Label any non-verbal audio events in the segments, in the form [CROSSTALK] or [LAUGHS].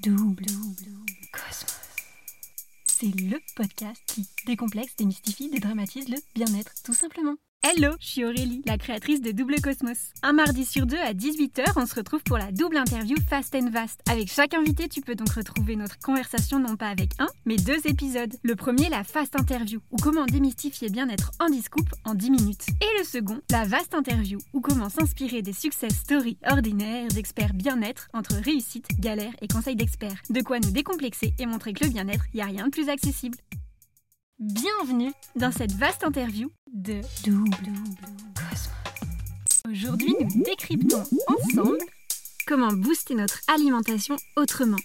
Double Cosmos. C'est le podcast qui décomplexe, démystifie, dédramatise le bien-être, tout simplement. Hello, je suis Aurélie, la créatrice de Double Cosmos. Un mardi sur deux à 18h, on se retrouve pour la double interview Fast and Vast. Avec chaque invité, tu peux donc retrouver notre conversation non pas avec un, mais deux épisodes. Le premier, la Fast Interview, ou comment démystifier bien-être en discoupe en 10 minutes. Et le second, la Vaste Interview, ou comment s'inspirer des success stories ordinaires d'experts bien-être entre réussite, galère et conseils d'experts. De quoi nous décomplexer et montrer que le bien-être, n'y a rien de plus accessible. Bienvenue dans cette vaste interview de Double Cosmos. Aujourd'hui, nous décryptons ensemble comment booster notre alimentation autrement.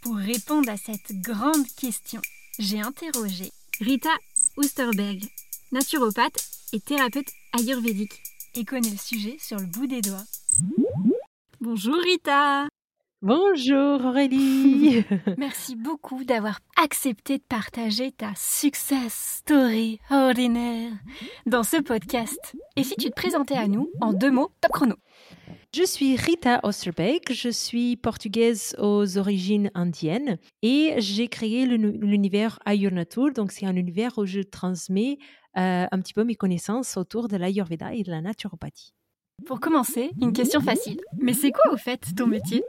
Pour répondre à cette grande question, j'ai interrogé Rita Osterberg, naturopathe et thérapeute ayurvédique, et connaît le sujet sur le bout des doigts. Bonjour Rita Bonjour Aurélie. [LAUGHS] Merci beaucoup d'avoir accepté de partager ta success story ordinaire dans ce podcast. Et si tu te présentais à nous en deux mots, top chrono. Je suis Rita Osterbeek, je suis portugaise aux origines indiennes et j'ai créé l'univers Ayurnatur, donc c'est un univers où je transmets euh, un petit peu mes connaissances autour de l'Ayurveda et de la naturopathie. Pour commencer, une question facile. Mais c'est quoi au fait ton métier?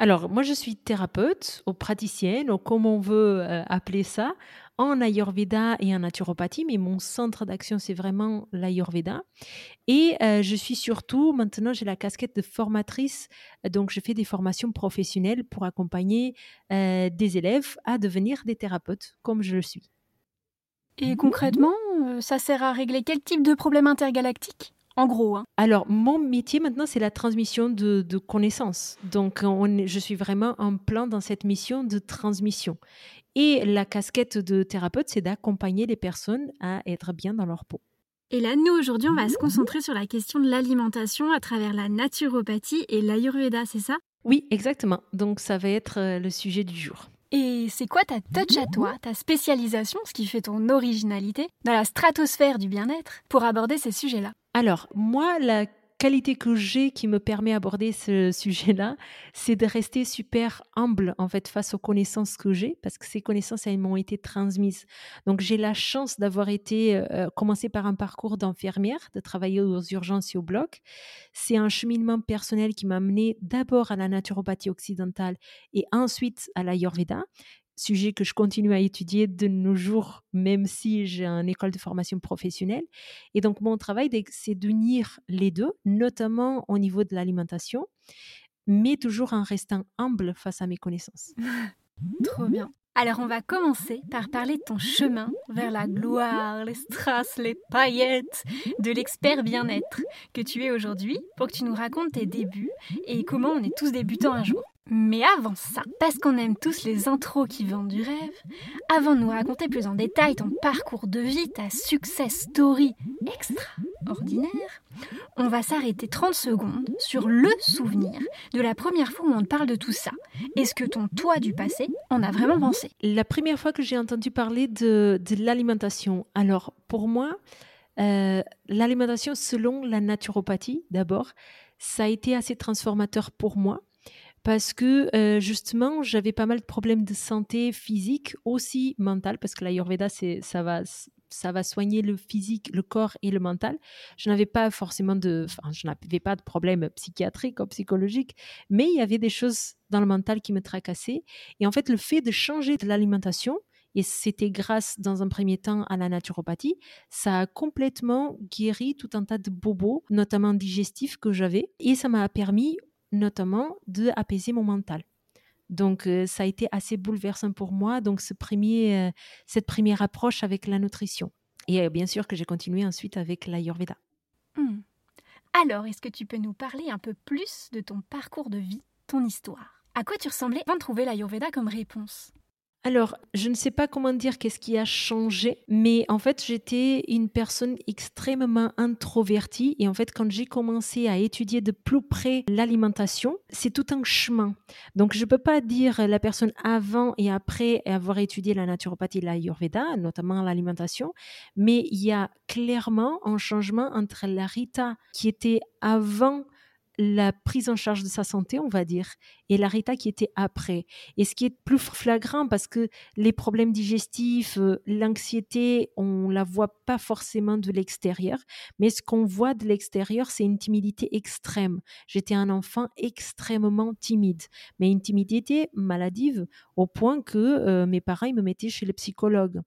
Alors, moi, je suis thérapeute ou praticienne, ou comme on veut euh, appeler ça, en Ayurveda et en naturopathie, mais mon centre d'action, c'est vraiment l'Ayurveda. Et euh, je suis surtout, maintenant, j'ai la casquette de formatrice, donc je fais des formations professionnelles pour accompagner euh, des élèves à devenir des thérapeutes, comme je le suis. Et concrètement, ça sert à régler quel type de problème intergalactique? En gros. Hein. Alors, mon métier maintenant, c'est la transmission de, connaissances. Donc, je suis vraiment en plein dans cette mission de transmission. Et la casquette de thérapeute, c'est d'accompagner les personnes à être bien dans leur peau. Et là, nous, aujourd'hui, on va se concentrer sur la question de l'alimentation à travers la naturopathie et l'ayurveda, c'est ça? Oui, exactement. Donc, ça va être euh, le sujet du jour. Et c'est quoi ta touch à toi, ta spécialisation, ce qui fait ton originalité, dans la stratosphère du bien-être, pour aborder ces sujets-là? Alors, moi, la qualité que j'ai qui me permet d'aborder ce sujet-là, c'est de rester super humble en fait face aux connaissances que j'ai parce que ces connaissances elles m'ont été transmises. Donc j'ai la chance d'avoir été euh, commencé par un parcours d'infirmière, de travailler aux urgences et au bloc. C'est un cheminement personnel qui m'a amené d'abord à la naturopathie occidentale et ensuite à l'ayurveda sujet que je continue à étudier de nos jours, même si j'ai une école de formation professionnelle. Et donc, mon travail, c'est d'unir les deux, notamment au niveau de l'alimentation, mais toujours en restant humble face à mes connaissances. [LAUGHS] Trop bien. Alors on va commencer par parler de ton chemin vers la gloire, les strass, les paillettes, de l'expert bien-être que tu es aujourd'hui pour que tu nous racontes tes débuts et comment on est tous débutants un jour. Mais avant ça, parce qu'on aime tous les intros qui vendent du rêve, avant de nous raconter plus en détail ton parcours de vie, ta success story extraordinaire, on va s'arrêter 30 secondes sur le souvenir de la première fois où on te parle de tout ça. Est-ce que ton toi du passé en a vraiment pensé? La première fois que j'ai entendu parler de, l'alimentation, alors pour moi, euh, l'alimentation selon la naturopathie d'abord, ça a été assez transformateur pour moi parce que euh, justement, j'avais pas mal de problèmes de santé physique, aussi mentale, parce que l'Ayurveda, ça va, ça va soigner le physique, le corps et le mental. Je n'avais pas forcément de, enfin, je n'avais pas de problème psychiatrique ou psychologique, mais il y avait des choses dans le mental qui me tracassaient. Et en fait, le fait de changer de l'alimentation, et c'était grâce, dans un premier temps, à la naturopathie. Ça a complètement guéri tout un tas de bobos, notamment digestifs, que j'avais. Et ça m'a permis notamment de apaiser mon mental. Donc, euh, ça a été assez bouleversant pour moi, donc ce premier, euh, cette première approche avec la nutrition. Et euh, bien sûr que j'ai continué ensuite avec l'Ayurveda. Hmm. Alors, est-ce que tu peux nous parler un peu plus de ton parcours de vie, ton histoire? À quoi tu ressemblais avant de trouver l'Ayurveda comme réponse? Alors, je ne sais pas comment dire qu'est-ce qui a changé, mais en fait, j'étais une personne extrêmement introvertie et en fait, quand j'ai commencé à étudier de plus près l'alimentation, c'est tout un chemin. Donc, je ne peux pas dire la personne avant et après avoir étudié la naturopathie et l'ayurveda, notamment l'alimentation, mais il y a clairement un changement entre la Rita qui était avant la prise en charge de sa santé, on va dire, et l'arrêt qui était après. Et ce qui est plus flagrant, parce que les problèmes digestifs, euh, l'anxiété, on la voit pas forcément de l'extérieur, mais ce qu'on voit de l'extérieur, c'est une timidité extrême. J'étais un enfant extrêmement timide, mais une timidité maladive au point que euh, mes parents me mettaient chez le psychologue.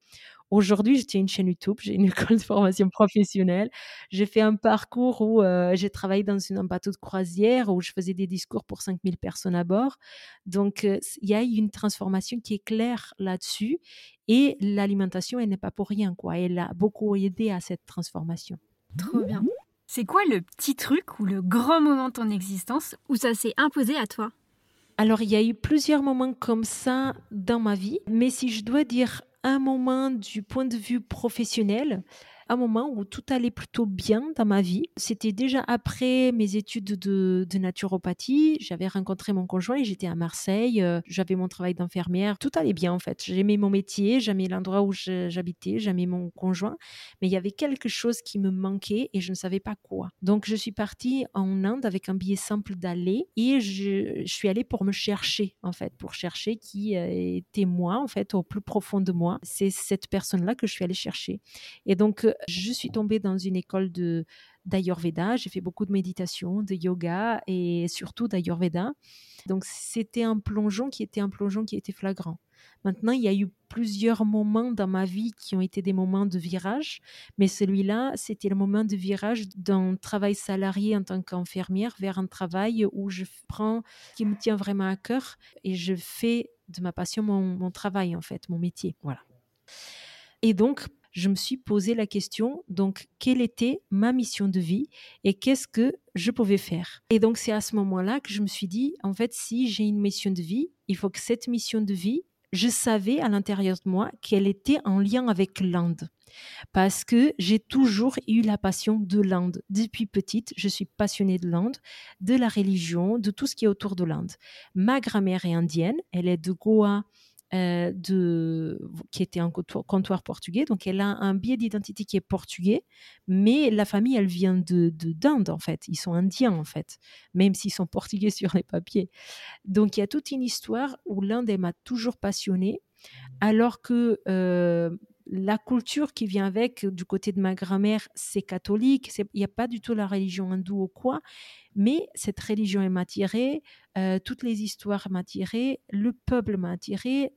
Aujourd'hui, je tiens une chaîne YouTube, j'ai une [LAUGHS] école de formation professionnelle. J'ai fait un parcours où euh, j'ai travaillé dans un bateau de croisière où je faisais des discours pour 5000 personnes à bord. Donc, euh, il y a une transformation qui est claire là-dessus. Et l'alimentation, elle n'est pas pour rien. quoi. Elle a beaucoup aidé à cette transformation. Trop bien. C'est quoi le petit truc ou le grand moment de ton existence où ça s'est imposé à toi? Alors, il y a eu plusieurs moments comme ça dans ma vie, mais si je dois dire un moment du point de vue professionnel un moment où tout allait plutôt bien dans ma vie. C'était déjà après mes études de, naturopathie. J'avais rencontré mon conjoint et j'étais à Marseille. Euh, j'avais mon travail d'infirmière. Tout allait bien en fait. J'aimais mon métier, j'aimais l'endroit où j'habitais, j'aimais mon conjoint. Mais il y avait quelque chose qui me manquait et je ne savais pas quoi. Donc je suis partie en Inde avec un billet simple d'aller et je, je, suis allée pour me chercher en fait, pour chercher qui euh, était moi en fait au plus profond de moi. C'est cette personne-là que je suis allée chercher. Et donc je suis tombée dans une école de d'Ayurveda. J'ai fait beaucoup de méditation, de yoga et surtout d'Ayurveda. Donc c'était un plongeon qui était un plongeon qui était flagrant. Maintenant, il y a eu plusieurs moments dans ma vie qui ont été des moments de virage, mais celui-là, c'était le moment de virage d'un travail salarié en tant qu'infirmière vers un travail où je prends qui me tient vraiment à cœur et je fais de ma passion mon travail en fait, mon métier. Voilà. Et donc, je me suis posé la question, donc, quelle était ma mission de vie et qu'est-ce que je pouvais faire? Et donc, c'est à ce moment-là que je me suis dit, en fait, si j'ai une mission de vie, il faut que cette mission de vie, je savais à l'intérieur de moi qu'elle était en lien avec l'Inde. Parce que j'ai toujours eu la passion de l'Inde. Depuis petite, je suis passionnée de l'Inde, de la religion, de tout ce qui est autour de l'Inde. Ma grand-mère est indienne, elle est de Goa, euh, de, qui était un comptoir, portugais. Donc, elle a un biais d'identité qui est portugais, mais la famille, elle vient de d'Inde, en fait. Ils sont indiens, en fait, même s'ils sont portugais [LAUGHS] sur les papiers. Donc, il y a toute une histoire où l'Inde, m'a toujours passionnée, alors que euh, la culture qui vient avec, du côté de ma grand-mère, c'est catholique. Il n'y a pas du tout la religion hindoue ou quoi. Mais cette religion m'a attirée, euh, toutes les histoires m'attiraient, le peuple m'a attirée,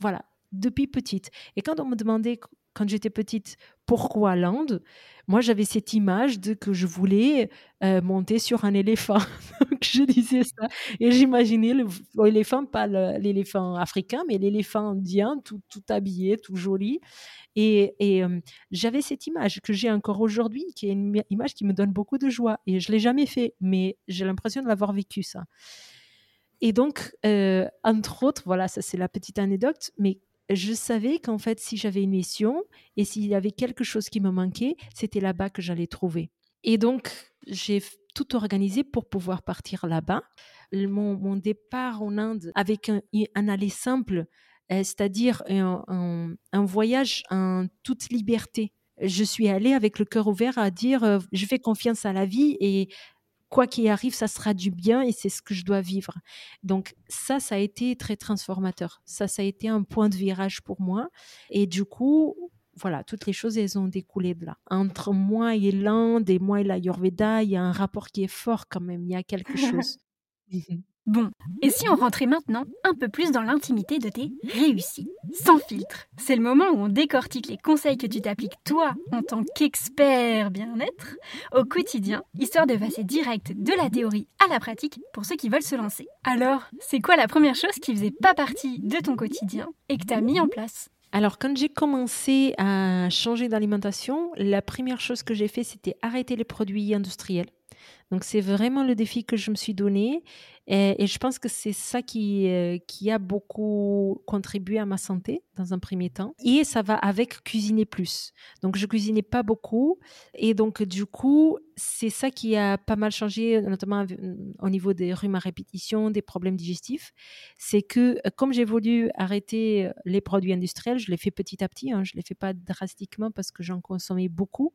voilà, depuis petite. Et quand on me demandait, quand j'étais petite, pourquoi l'Inde, moi j'avais cette image de que je voulais euh, monter sur un éléphant. [LAUGHS] Je disais ça. Et j'imaginais l'éléphant, pas l'éléphant africain, mais l'éléphant indien, tout, tout, habillé, tout joli. Et, et euh, j'avais cette image que j'ai encore aujourd'hui, qui est une image qui me donne beaucoup de joie. Et je ne l'ai jamais fait, mais j'ai l'impression de l'avoir vécu, ça. Et donc, euh, entre autres, voilà, ça c'est la petite anecdote, mais je savais qu'en fait, si j'avais une mission et s'il y avait quelque chose qui me manquait, c'était là-bas que j'allais trouver. Et donc, j'ai tout organisé pour pouvoir partir là-bas. Mon, départ en Inde avec un, aller simple, euh, c'est-à-dire un, un, voyage en toute liberté. Je suis allée avec le cœur ouvert à dire euh, je fais confiance à la vie et quoi qu'il arrive, ça sera du bien et c'est ce que je dois vivre. Donc ça, ça a été très transformateur. Ça, ça a été un point de virage pour moi. Et du coup, voilà, toutes les choses, elles ont découlé de là. Entre moi et l'Inde et moi et l'Ayurveda, il y a un rapport qui est fort quand même. Il y a quelque [LAUGHS] chose. Bon, et si on rentrait maintenant un peu plus dans l'intimité de tes réussites, sans filtre C'est le moment où on décortique les conseils que tu t'appliques toi en tant qu'expert bien-être au quotidien, histoire de passer direct de la théorie à la pratique pour ceux qui veulent se lancer. Alors, c'est quoi la première chose qui faisait pas partie de ton quotidien et que tu as mis en place? Alors, quand j'ai commencé à changer d'alimentation, la première chose que j'ai fait, c'était arrêter les produits industriels. Donc c'est vraiment le défi que je me suis donné et, je pense que c'est ça qui, euh, qui a beaucoup contribué à ma santé dans un premier temps. Et ça va avec cuisiner plus. Donc je cuisinais pas beaucoup et donc du coup c'est ça qui a pas mal changé, notamment au niveau des rhumes à répétition, des problèmes digestifs. C'est que comme j'ai voulu arrêter les produits industriels, je l'ai fait petit à petit. Hein, je ne l'ai fait pas drastiquement parce que j'en consommais beaucoup.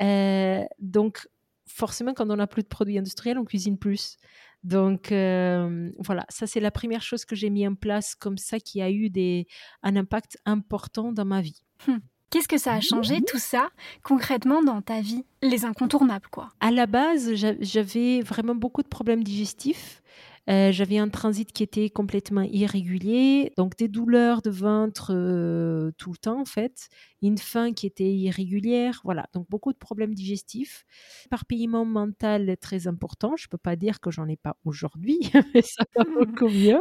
Euh, donc forcément, quand on n'a plus de produits industriels, on cuisine plus. Donc euh, voilà, ça c'est la première chose que j'ai mis en place comme ça qui a eu des, un impact important dans ma vie. Hum. Qu'est-ce que ça a changé tout ça concrètement dans ta vie? Les incontournables quoi. À la base, j'avais vraiment beaucoup de problèmes digestifs. Euh, j'avais un transit qui était complètement irrégulier, donc des douleurs de ventre euh, tout le temps en fait, une faim qui était irrégulière, voilà, donc beaucoup de problèmes digestifs. Éparpillement mental très important, je ne peux pas dire que j'en ai pas aujourd'hui, [LAUGHS] mais ça va [LAUGHS] beaucoup mieux,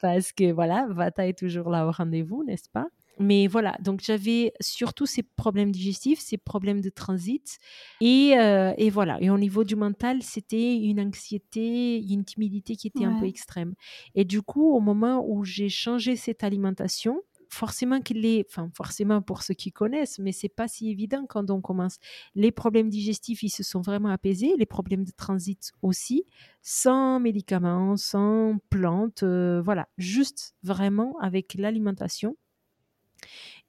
parce que voilà, Vata est toujours là au rendez-vous, n'est-ce pas? Mais voilà, donc j'avais surtout ces problèmes digestifs, ces problèmes de transit. Et, euh, et voilà, et au niveau du mental, c'était une anxiété, une timidité qui était un peu extrême. Et du coup, au moment où j'ai changé cette alimentation, forcément qu'il est, enfin forcément pour ceux qui connaissent, mais c'est pas si évident quand on commence. Les problèmes digestifs, ils se sont vraiment apaisés, les problèmes de transit aussi, sans médicaments, sans plantes, euh, voilà, juste vraiment avec l'alimentation.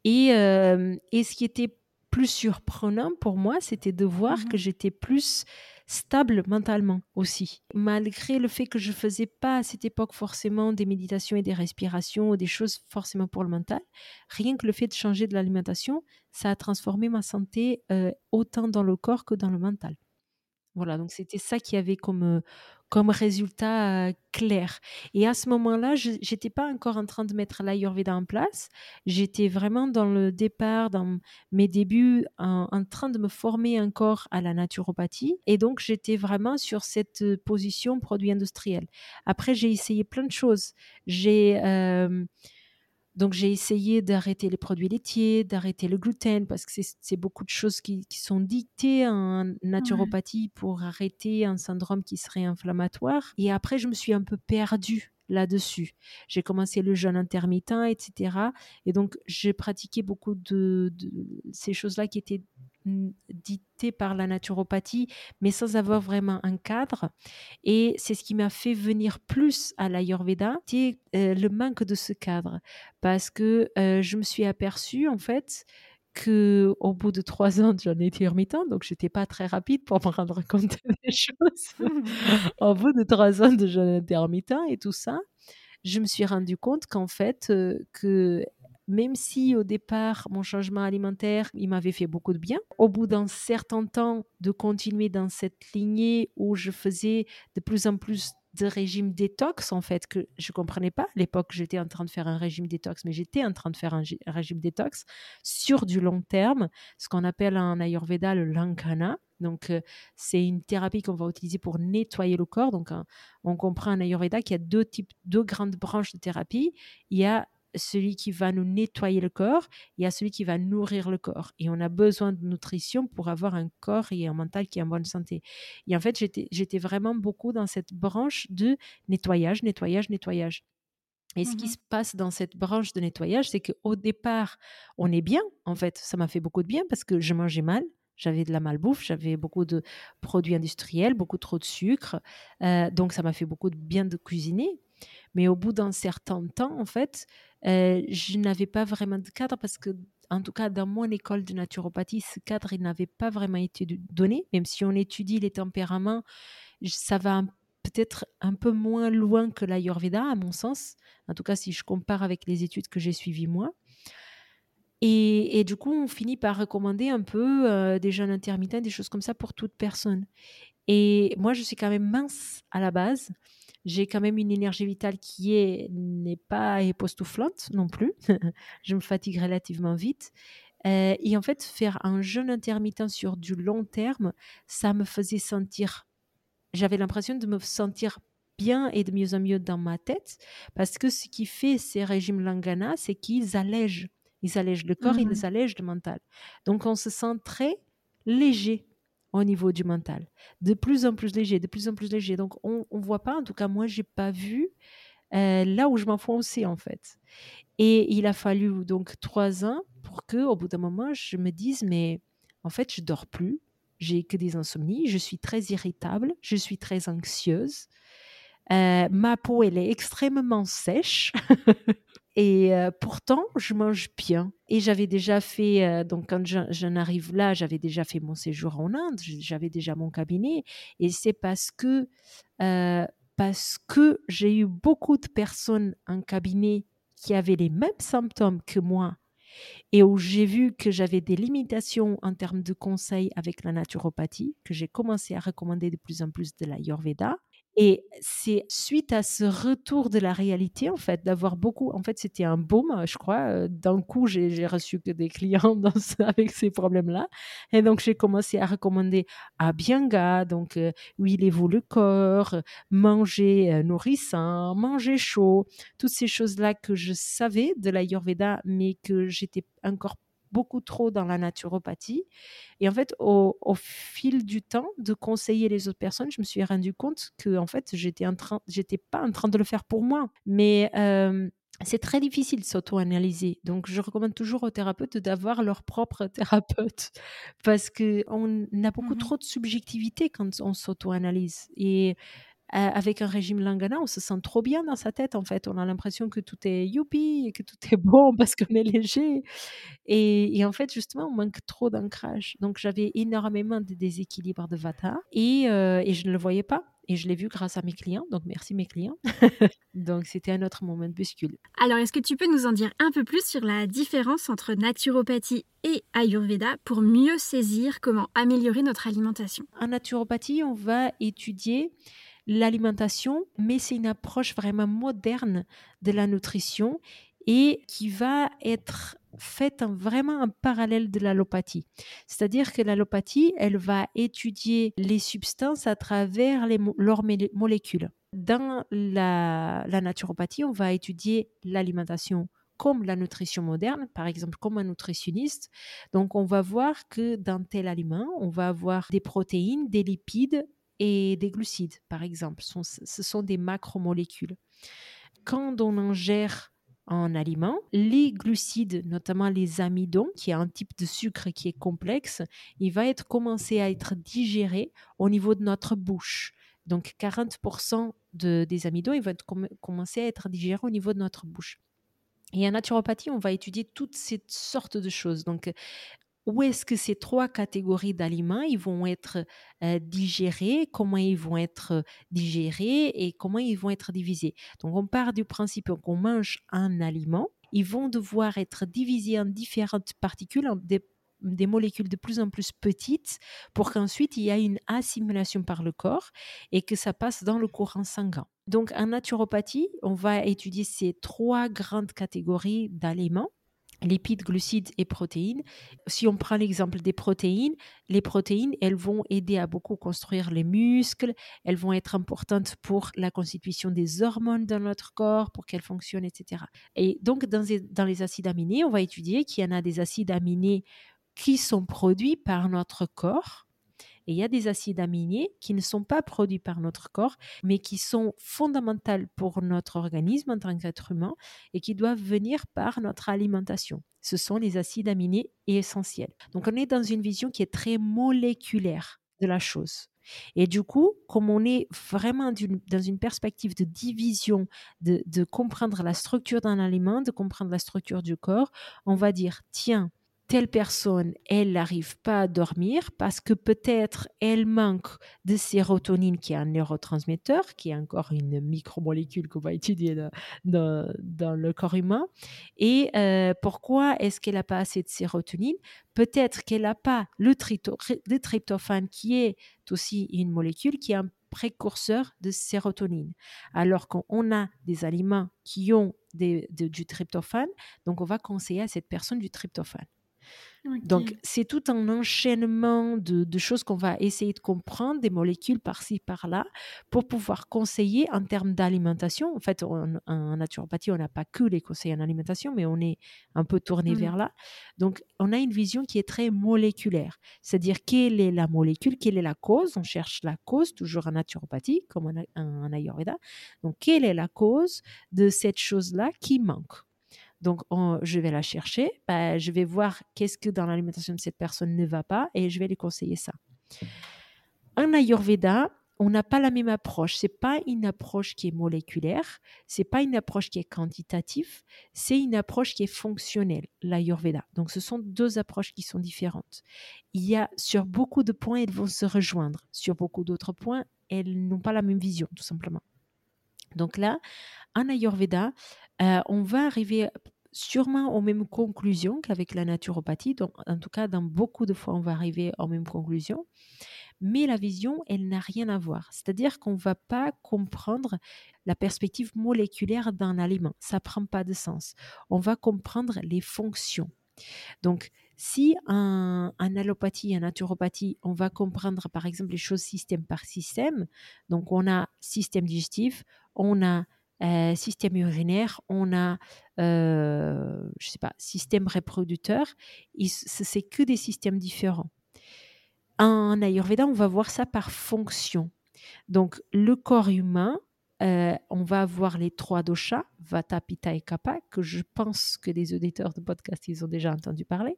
Et, et ce qui était plus surprenant pour moi, c'était de voir mmh que j'étais plus stable mentalement aussi. Malgré le fait que je faisais pas à cette époque forcément des méditations et des respirations ou des choses forcément pour le mental, rien que le fait de changer de l'alimentation, ça a transformé ma santé autant dans le corps que dans le mental. Voilà, donc c'était ça qui avait comme, comme résultat clair. Et à ce moment-là, je n'étais pas encore en train de mettre l'Ayurveda en place. J'étais vraiment dans le départ, dans mes débuts, en, train de me former encore à la naturopathie. Et donc, j'étais vraiment sur cette position produit industriel. Après, j'ai essayé plein de choses. J'ai... Donc j'ai essayé d'arrêter les produits laitiers, d'arrêter le gluten, parce que c'est beaucoup de choses qui, sont dictées en naturopathie pour arrêter un syndrome qui serait inflammatoire. Et après, je me suis un peu perdue là-dessus. J'ai commencé le jeûne intermittent, etc. Et donc, j'ai pratiqué beaucoup de ces choses-là qui étaient dicté par la naturopathie, mais sans avoir vraiment un cadre. Et c'est ce qui m'a fait venir plus à l'Ayurveda, c'est euh, le manque de ce cadre. Parce que euh, je me suis aperçue, en fait, que au bout de trois ans de jeûne intermittent, donc j'étais pas très rapide pour me rendre compte [LAUGHS] des choses. [LAUGHS] au bout de trois ans de jeûne intermittent et tout ça, je me suis rendu compte qu'en fait, euh, que même si au départ, mon changement alimentaire, il m'avait fait beaucoup de bien, au bout d'un certain temps de continuer dans cette lignée où je faisais de plus en plus de régimes détox, en fait, que je ne comprenais pas. À l'époque, j'étais en train de faire un régime détox, mais j'étais en train de faire un, régime détox sur du long terme, ce qu'on appelle en Ayurveda le Lankana. Donc, euh, c'est une thérapie qu'on va utiliser pour nettoyer le corps. Donc, on comprend en Ayurveda qu'il y a deux types, deux grandes branches de thérapie. Il y a celui qui va nous nettoyer le corps, il y a celui qui va nourrir le corps. Et on a besoin de nutrition pour avoir un corps et un mental qui est en bonne santé. Et en fait, j'étais vraiment beaucoup dans cette branche de nettoyage, nettoyage, nettoyage. Et ce qui mmh se passe dans cette branche de nettoyage, c'est qu'au départ, on est bien. En fait, ça m'a fait beaucoup de bien parce que je mangeais mal. J'avais de la malbouffe, j'avais beaucoup de produits industriels, beaucoup trop de sucre. Euh, donc, ça m'a fait beaucoup de bien de cuisiner. Mais au bout d'un certain temps, en fait, euh, je n'avais pas vraiment de cadre parce que, en tout cas, dans mon école de naturopathie, ce cadre, n'avait pas vraiment été donné. Même si on étudie les tempéraments, ça va peut-être un peu moins loin que l'Ayurveda, à mon sens. En tout cas, si je compare avec les études que j'ai suivies moi. Et, du coup, on finit par recommander un peu euh, des jeûnes intermittents, des choses comme ça pour toute personne. Et moi, je suis quand même mince à la base j'ai quand même une énergie vitale qui est n'est pas époustouflante non plus. [LAUGHS] je me fatigue relativement vite. Euh, et en fait, faire un jeûne intermittent sur du long terme, ça me faisait sentir, j'avais l'impression de me sentir bien et de mieux en mieux dans ma tête, parce que ce qui fait ces régimes Langana, c'est qu'ils allègent. Ils allègent le corps, ils mmh allègent le mental. Donc on se sent très léger au niveau du mental. De plus en plus léger, de plus en plus léger. Donc, on ne voit pas, en tout cas, moi, j'ai pas vu euh, là où je m'enfonçais, en fait. Et il a fallu donc trois ans pour que, au bout d'un moment, je me dise, mais en fait, je dors plus, j'ai que des insomnies, je suis très irritable, je suis très anxieuse. Euh, ma peau, elle est extrêmement sèche. [LAUGHS] Et euh, pourtant, je mange bien. Et j'avais déjà fait, euh, donc quand j'en arrive là, j'avais déjà fait mon séjour en Inde, j'avais déjà mon cabinet. Et c'est parce que, euh, parce que j'ai eu beaucoup de personnes en cabinet qui avaient les mêmes symptômes que moi et où j'ai vu que j'avais des limitations en termes de conseils avec la naturopathie, que j'ai commencé à recommander de plus en plus de la Yorveda. Et c'est suite à ce retour de la réalité, en fait, d'avoir beaucoup. En fait, c'était un baume, je crois. D'un coup, j'ai reçu que des clients [LAUGHS] dans avec ces problèmes-là. Et donc, j'ai commencé à recommander Abhyanga, donc euh, huilez-vous le corps, manger nourrissant, manger chaud, toutes ces choses-là que je savais de l'Ayurveda, mais que j'étais encore beaucoup trop dans la naturopathie. Et en fait, au, fil du temps de conseiller les autres personnes, je me suis rendu compte que en fait, j'étais en train, j'étais pas en train de le faire pour moi, mais c'est très difficile de s'auto-analyser. Donc, je recommande toujours aux thérapeutes d'avoir leur propre [LAUGHS] thérapeute parce qu'on a beaucoup mmh trop de subjectivité quand on s'auto-analyse. Et avec un régime Langana, on se sent trop bien dans sa tête en fait. On a l'impression que tout est youpi que tout est [LAUGHS] bon parce qu'on est léger. Et, en fait, justement, on manque trop d'ancrage. Donc, j'avais énormément de déséquilibre de Vata et, euh, et je ne le voyais pas. Et je l'ai vu grâce à mes clients. Donc, merci mes clients. [LAUGHS] donc, c'était un autre moment de bascule. Alors, est-ce que tu peux nous en dire un peu plus sur la différence entre naturopathie et Ayurveda pour mieux saisir comment améliorer notre alimentation? En naturopathie, on va étudier l'alimentation, mais c'est une approche vraiment moderne de la nutrition et qui va être faite vraiment en parallèle de l'allopathie. C'est-à-dire que l'allopathie, elle va étudier les substances à travers les, leurs molécules. Dans la, la naturopathie, on va étudier l'alimentation comme la nutrition moderne, par exemple comme un nutritionniste. Donc on va voir que dans tel aliment, on va avoir des protéines, des lipides et des glucides, par exemple. Ce sont des macromolécules. Quand on ingère un aliment, les glucides, notamment les amidons, qui est un type de sucre qui est complexe, il va être commencé à être digéré au niveau de notre bouche. Donc 40% de, des amidons, ils vont commencer à être digérés au niveau de notre bouche. Et en naturopathie, on va étudier toutes ces sortes de choses. Donc, où est-ce que ces trois catégories d'aliments vont être digérés, comment ils vont être digérés? Et comment ils vont être divisés? Donc on part du principe qu'on mange un aliment, ils vont devoir être divisés en différentes particules, des, des molécules de plus en plus petites pour qu'ensuite il y ait une assimilation par le corps et que ça passe dans le courant sanguin. Donc en naturopathie, on va étudier ces trois grandes catégories d'aliments lipides, glucides et protéines. Si on prend l'exemple des protéines, les protéines, elles vont aider à beaucoup construire les muscles, elles vont être importantes pour la constitution des hormones dans notre corps, pour qu'elles fonctionnent, etc. Et donc, dans dans les acides aminés, on va étudier qu'il y en a des acides aminés qui sont produits par notre corps et il y a des acides aminés qui ne sont pas produits par notre corps, mais qui sont fondamentaux pour notre organisme en tant qu'être humain et qui doivent venir par notre alimentation. Ce sont les acides aminés essentiels. Donc on est dans une vision qui est très moléculaire de la chose. Et du coup, comme on est vraiment dans une perspective de division, de, de comprendre la structure d'un aliment, de comprendre la structure du corps, on va dire, tiens, telle personne, elle n'arrive pas à dormir parce que peut-être elle manque de sérotonine, qui est un neurotransmetteur, qui est encore une micromolécule qu'on va étudier dans, le corps humain. Et euh, pourquoi est-ce qu'elle n'a pas assez de sérotonine? Peut-être qu'elle n'a pas le, tryptophane, qui est aussi une molécule qui est un précurseur de sérotonine. Alors qu'on a des aliments qui ont du tryptophane, donc on va conseiller à cette personne du tryptophane. Donc, c'est tout un enchaînement de, choses qu'on va essayer de comprendre, des molécules par-ci, par-là, pour pouvoir conseiller en termes d'alimentation. En fait, en naturopathie, on n'a pas que les conseils en alimentation, mais on est un peu tourné mmh. vers là. Donc, on a une vision qui est très moléculaire, c'est-à-dire quelle est la molécule, quelle est la cause? On cherche la cause, toujours en naturopathie, comme en, en Ayurveda. Donc, quelle est la cause de cette chose-là qui manque? Donc, je vais la chercher, bah, je vais voir qu'est-ce que dans l'alimentation de cette personne ne va pas et je vais lui conseiller ça. En Ayurveda, on n'a pas la même approche. C'est pas une approche qui est moléculaire, c'est pas une approche qui est quantitative, c'est une approche qui est fonctionnelle, l'Ayurveda. Donc, ce sont deux approches qui sont différentes. Il y a sur beaucoup de points, elles vont se rejoindre. Sur beaucoup d'autres points, elles n'ont pas la même vision, tout simplement. Donc là, en Ayurveda, euh, on va arriver sûrement aux mêmes conclusions qu'avec la naturopathie. Donc, en tout cas, dans beaucoup de fois, on va arriver aux mêmes conclusions. Mais la vision, elle n'a rien à voir. C'est-à-dire qu'on ne va pas comprendre la perspective moléculaire d'un aliment. Ça ne prend pas de sens. On va comprendre les fonctions. Donc, si en, allopathie, en naturopathie, on va comprendre par exemple les choses système par système, donc on a système digestif, on a euh, système urinaire, on a, euh, je sais pas, système reproducteur. C'est que des systèmes différents. En Ayurveda, on va voir ça par fonction. Donc, le corps humain, euh, on va avoir les trois doshas, Vata, Pitta et Kapha, que je pense que les auditeurs de podcast, ils ont déjà entendu parler.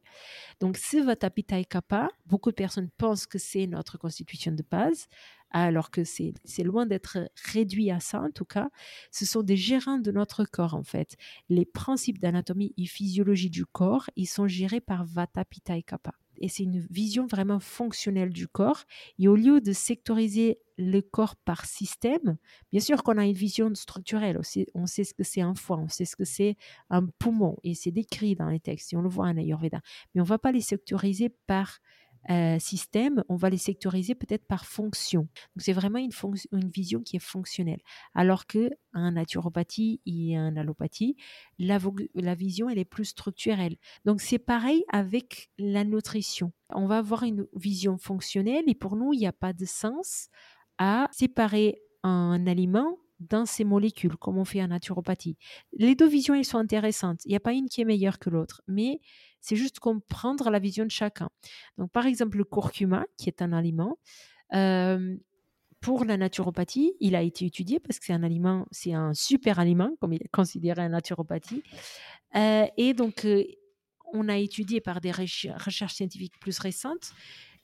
Donc, ce Vata, Pitta et Kapha, beaucoup de personnes pensent que c'est notre constitution de base, alors que c'est loin d'être réduit à ça en tout cas. Ce sont des gérants de notre corps en fait. Les principes d'anatomie et physiologie du corps, ils sont gérés par Vata, Pitta et Kapha. Et c'est une vision vraiment fonctionnelle du corps. Et au lieu de sectoriser le corps par système, bien sûr qu'on a une vision structurelle. On sait, ce que c'est un foie, on sait ce que c'est un poumon. Et c'est décrit dans les textes, et on le voit en Ayurveda. Mais on ne va pas les sectoriser par euh, système, on va les sectoriser peut-être par fonction. Donc c'est vraiment une, vision qui est fonctionnelle. Alors que en naturopathie et en allopathie, la, la vision elle est plus structurelle. Donc c'est pareil avec la nutrition. On va avoir une vision fonctionnelle et pour nous il n'y a pas de sens à séparer un aliment dans ces molécules, comme on fait en naturopathie. Les deux visions, elles sont intéressantes. Il n'y a pas une qui est meilleure que l'autre, mais c'est juste comprendre la vision de chacun. Donc, par exemple, le curcuma, qui est un aliment, euh, pour la naturopathie, il a été étudié parce que c'est un aliment, c'est un super aliment, comme il est considéré en naturopathie. Euh, et donc, euh, on a étudié par des recherches scientifiques plus récentes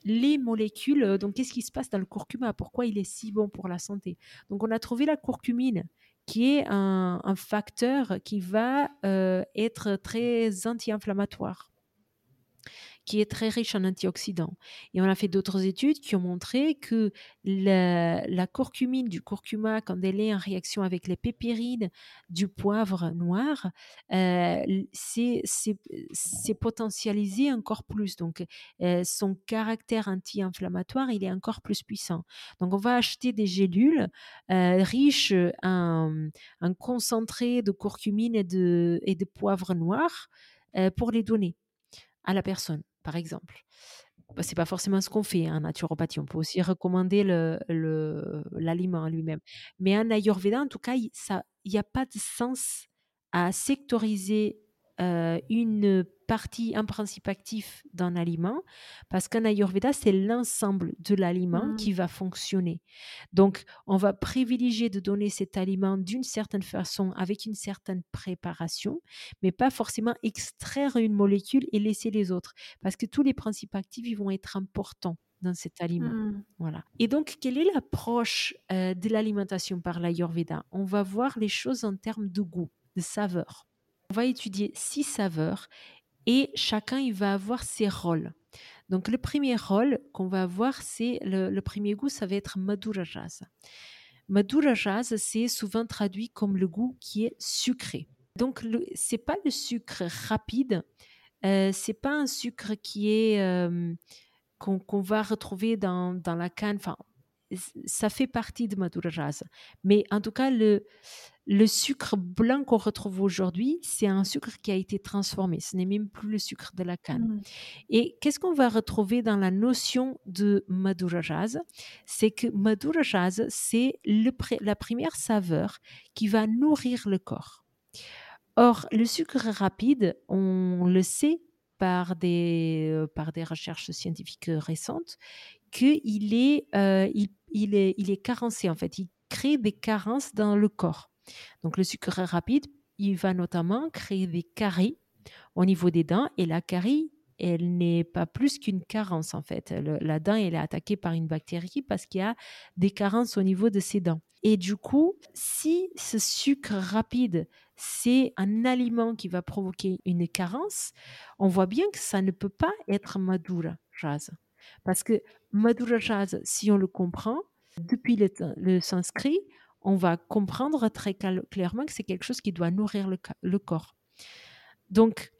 les molécules. Donc, qu'est-ce qui se passe dans le curcuma? Pourquoi il est si bon pour la santé? Donc, on a trouvé la curcumine qui est un, facteur qui va être très anti-inflammatoire qui est très riche en antioxydants. Et on a fait d'autres études qui ont montré que la, curcumine du curcuma, quand elle est en réaction avec les pépérides du poivre noir, euh, c'est encore plus. Donc, euh, son caractère anti-inflammatoire, il est encore plus puissant. Donc, on va acheter des gélules euh, riches en, en, concentré de curcumine et de, et de poivre noir pour les donner à la personne par exemple. Bah, c'est pas forcément ce qu'on fait en naturopathie. On peut aussi recommander l'aliment le, lui-même. Mais en Ayurveda, en tout cas, il n'y a pas de sens à sectoriser une partie, un principe actif d'un aliment, parce qu'en Ayurveda, c'est l'ensemble de l'aliment mmh. qui va fonctionner. Donc, on va privilégier de donner cet aliment d'une certaine façon, avec une certaine préparation, mais pas forcément extraire une molécule et laisser les autres, parce que tous les principes actifs ils vont être importants dans cet aliment. Mmh. Voilà. Et donc, quelle est l'approche euh, de l'alimentation par l'Ayurveda? On va voir les choses en termes de goût, de saveur. On va étudier six saveurs et chacun il va avoir ses rôles. Donc le premier rôle qu'on va avoir, c'est le, premier goût, ça va être Madhura Rasa. C'est souvent traduit comme le goût qui est sucré. Donc c'est pas le sucre rapide, euh, c'est pas un sucre qui est euh, qu'on va retrouver dans, dans la canne. Enfin, ça fait partie de Madhura Rasa. Mais en tout cas, le, le sucre blanc qu'on retrouve aujourd'hui, c'est un sucre qui a été transformé. Ce n'est même plus le sucre de la canne. Mmh. Et qu'est-ce qu'on va retrouver dans la notion de Madhura Rasa C'est que Madhura Rasa, c'est la première saveur qui va nourrir le corps. Or, le sucre rapide, on le sait par des, euh, par des recherches scientifiques récentes, qu'il est, euh, il, est, il est carencé en fait. Il crée des carences dans le corps. Donc le sucre rapide, il va notamment créer des caries au niveau des dents et la carie elle n'est pas plus qu'une carence en fait. la dent, elle est attaquée par une bactérie parce qu'il y a des carences au niveau de ses dents. Et du coup, si ce sucre rapide, c'est un aliment qui va provoquer une carence, on voit bien que ça ne peut pas être madura jazz. Parce que madura jazz, si on le comprend, depuis le, sanskrit, on va comprendre très clairement que c'est quelque chose qui doit nourrir le, corps. Donc,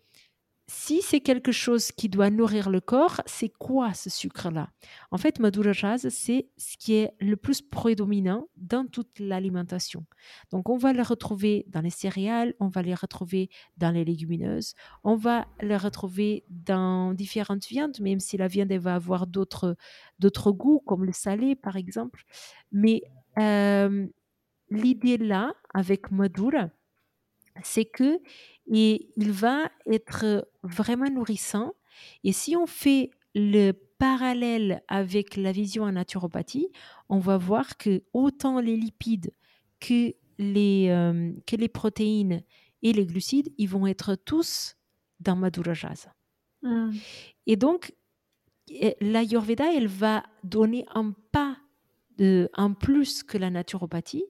si c'est quelque chose qui doit nourrir le corps, c'est quoi ce sucre-là? En fait, Madura c'est ce qui est le plus prédominant dans toute l'alimentation. Donc, on va le retrouver dans les céréales, on va les retrouver dans les légumineuses, on va le retrouver dans différentes viandes, même si la viande va avoir d'autres, d'autres goûts, comme le salé, par exemple. Mais euh, l'idée là, avec Madura, c'est que et il va être vraiment nourrissant. Et si on fait le parallèle avec la vision en naturopathie, on va voir que autant les lipides que les, euh, que les protéines et les glucides, ils vont être tous dans Madhura Jasa. Mmh. Et donc, l'Ayurveda, elle va donner un pas de, en plus que la naturopathie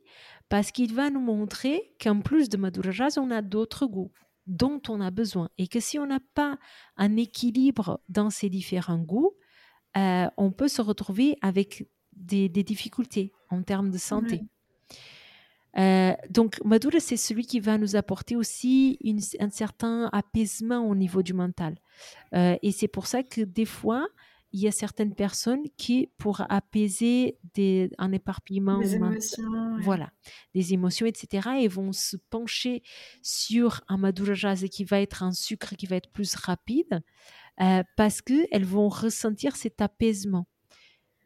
parce qu'il va nous montrer qu'en plus de Madhurajas, on a d'autres goûts dont on a besoin. Et que si on n'a pas un équilibre dans ces différents goûts, euh, on peut se retrouver avec des, difficultés en termes de santé. Euh, donc, Madhura, c'est celui qui va nous apporter aussi un certain apaisement au niveau du mental. Euh, et c'est pour ça que des fois, il y a certaines personnes qui, pour apaiser des, un éparpillement, des émotions, voilà, des émotions, etc., et vont se pencher sur un madhurajase qui va être un sucre qui va être plus rapide, euh, parce qu'elles vont ressentir cet apaisement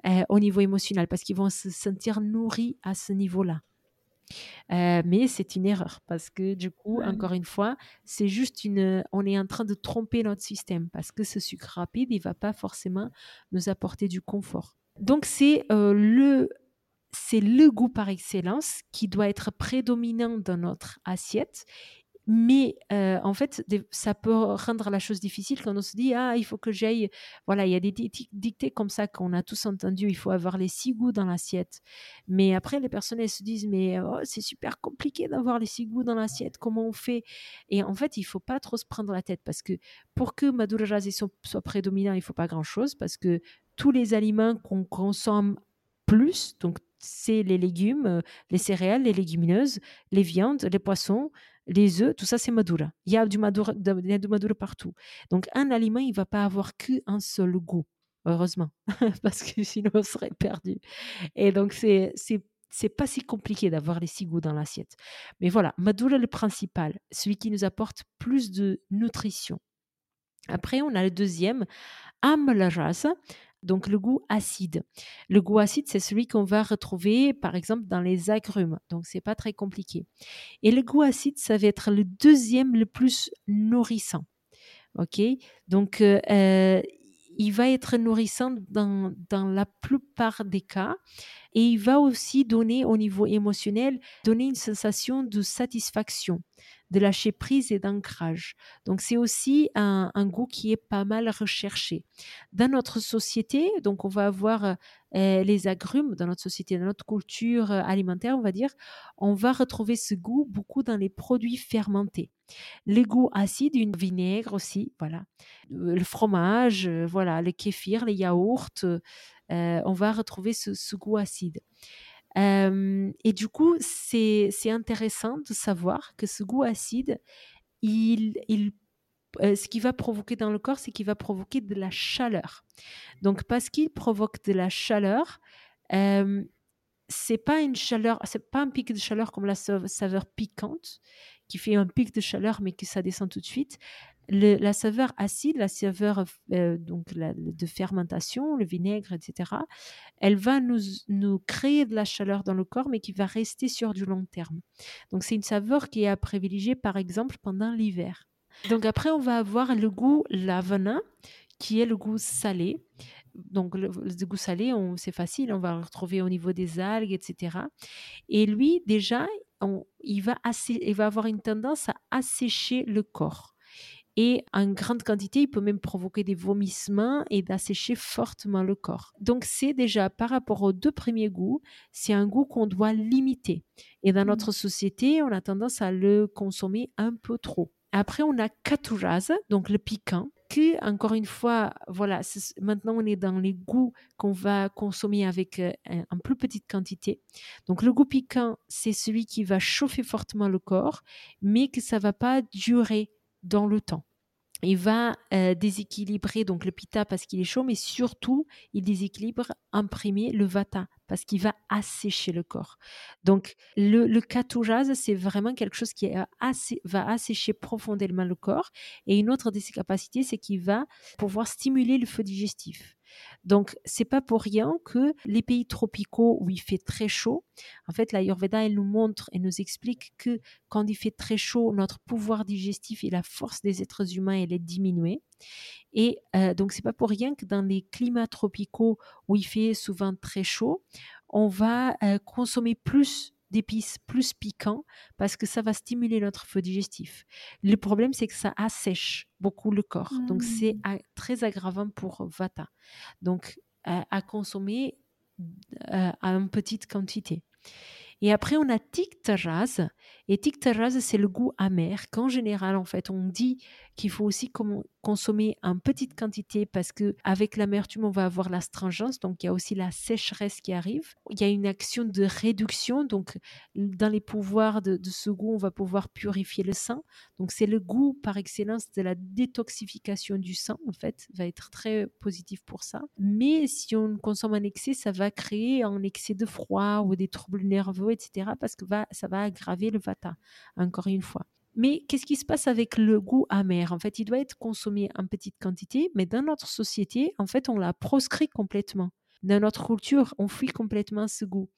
euh, au niveau émotionnel, parce qu'ils vont se sentir nourris à ce niveau-là. Euh, mais c'est une erreur parce que du coup, encore une fois, c'est juste une. On est en train de tromper notre système parce que ce sucre rapide, il va pas forcément nous apporter du confort. Donc c'est euh, le c'est le goût par excellence qui doit être prédominant dans notre assiette mais euh, en fait, ça peut rendre la chose difficile quand on se dit ah il faut que j'aille voilà il y a des dictées comme ça qu'on a tous entendu il faut avoir les six goûts dans l'assiette. Mais après les personnes elles se disent mais oh, c'est super compliqué d'avoir les six goûts dans l'assiette comment on fait? Et en fait il faut pas trop se prendre la tête parce que pour que Madura soit, soit prédominant il faut pas grand chose parce que tous les aliments qu'on consomme plus donc c'est les légumes, les céréales, les légumineuses, les viandes, les poissons, les œufs, tout ça c'est madura. Il y a du madura, du madura partout. Donc un aliment, il va pas avoir qu'un seul goût, heureusement, [LAUGHS] parce que sinon on serait perdu. Et donc c'est c'est pas si compliqué d'avoir les six goûts dans l'assiette. Mais voilà, madura le principal, celui qui nous apporte plus de nutrition. Après, on a le deuxième, amlajas, donc le goût acide. Le goût acide, c'est celui qu'on va retrouver par exemple dans les agrumes, donc c'est pas très compliqué. Et le goût acide, ça va être le deuxième le plus nourrissant. Ok, donc euh, euh, il va être nourrissant dans, dans la plupart des cas et il va aussi donner au niveau émotionnel, donner une sensation de satisfaction de lâcher prise et d'ancrage. Donc c'est aussi un, goût qui est pas mal recherché. Dans notre société, donc on va avoir euh, les agrumes dans notre société, dans notre culture alimentaire, on va dire, on va retrouver ce goût beaucoup dans les produits fermentés. Les goûts acides, une vinaigre aussi, voilà. Le fromage, euh, voilà, le kéfir, les yaourts, euh, on va retrouver ce goût acide et du coup, c'est intéressant de savoir que ce goût acide, il, il ce qu'il va provoquer dans le corps, c'est qu'il va provoquer de la chaleur. Donc, parce qu'il provoque de la chaleur, euh, c'est pas une chaleur, c'est pas un pic de chaleur comme la saveur piquante qui fait un pic de chaleur mais que ça descend tout de suite la saveur acide, la saveur euh, donc de fermentation, le vinaigre, etc., elle va nous, créer de la chaleur dans le corps, mais qui va rester sur du long terme. Donc c'est une saveur qui est à privilégier, par exemple, pendant l'hiver. Donc après, on va avoir le goût lavana, qui est le goût salé. Donc le, goût salé, c'est facile, on va le retrouver au niveau des algues, etc. Et lui, déjà, il va avoir une tendance à assécher le corps. Et en grande quantité, il peut même provoquer des vomissements et d'assécher fortement le corps. Donc c'est déjà par rapport aux deux premiers goûts, c'est un goût qu'on doit limiter. Et dans notre société, on a tendance à le consommer un peu trop. Après, on a katuraz, donc le piquant, qui, encore une fois, voilà, maintenant on est dans les goûts qu'on va consommer avec euh, en plus petite quantité. Donc le goût piquant, c'est celui qui va chauffer fortement le corps, mais que ça va pas durer dans le temps. Il va euh, déséquilibrer donc le pita parce qu'il est chaud, mais surtout il déséquilibre, imprimer le vata parce qu'il va assécher le corps. Donc le, le c'est vraiment quelque chose qui va assécher profondément le corps. Et une autre de ses capacités, c'est qu'il va pouvoir stimuler le feu digestif. Donc, c'est pas pour rien que les pays tropicaux où il fait très chaud, en fait, la Ayurveda, elle nous montre et nous explique que quand il fait très chaud, notre pouvoir digestif et la force des êtres humains, elle est diminuée. Et euh, donc, c'est pas pour rien que dans les climats tropicaux où il fait souvent très chaud, on va euh, consommer plus d'épices plus piquants parce que ça va stimuler notre feu digestif. Le problème, c'est que ça assèche beaucoup le corps. Donc, c'est mmh. très aggravant pour Vata. Donc, à consommer euh, à une petite quantité. Et après, on a Tiktaraz. Et Tiktaraz, c'est le goût amer, qu'en général, en fait, on dit qu'il faut aussi consommer en petite quantité parce que avec l'amertume, on va avoir l'astringence, donc il y a aussi la sécheresse qui arrive. Il y a une action de réduction, donc dans les pouvoirs de, ce goût, on va pouvoir purifier le sang. Donc c'est le goût par excellence de la détoxification du sang, en fait, va être très positif pour ça. Mais si on consomme en excès, ça va créer un excès de froid ou des troubles nerveux, etc., parce que ça va aggraver le encore une fois. Mais qu'est-ce qui se passe avec le goût amer? En fait, il doit être consommé en petite quantité, mais dans notre société, en fait, on l'a proscrit complètement. Dans notre culture, on fuit complètement ce goût.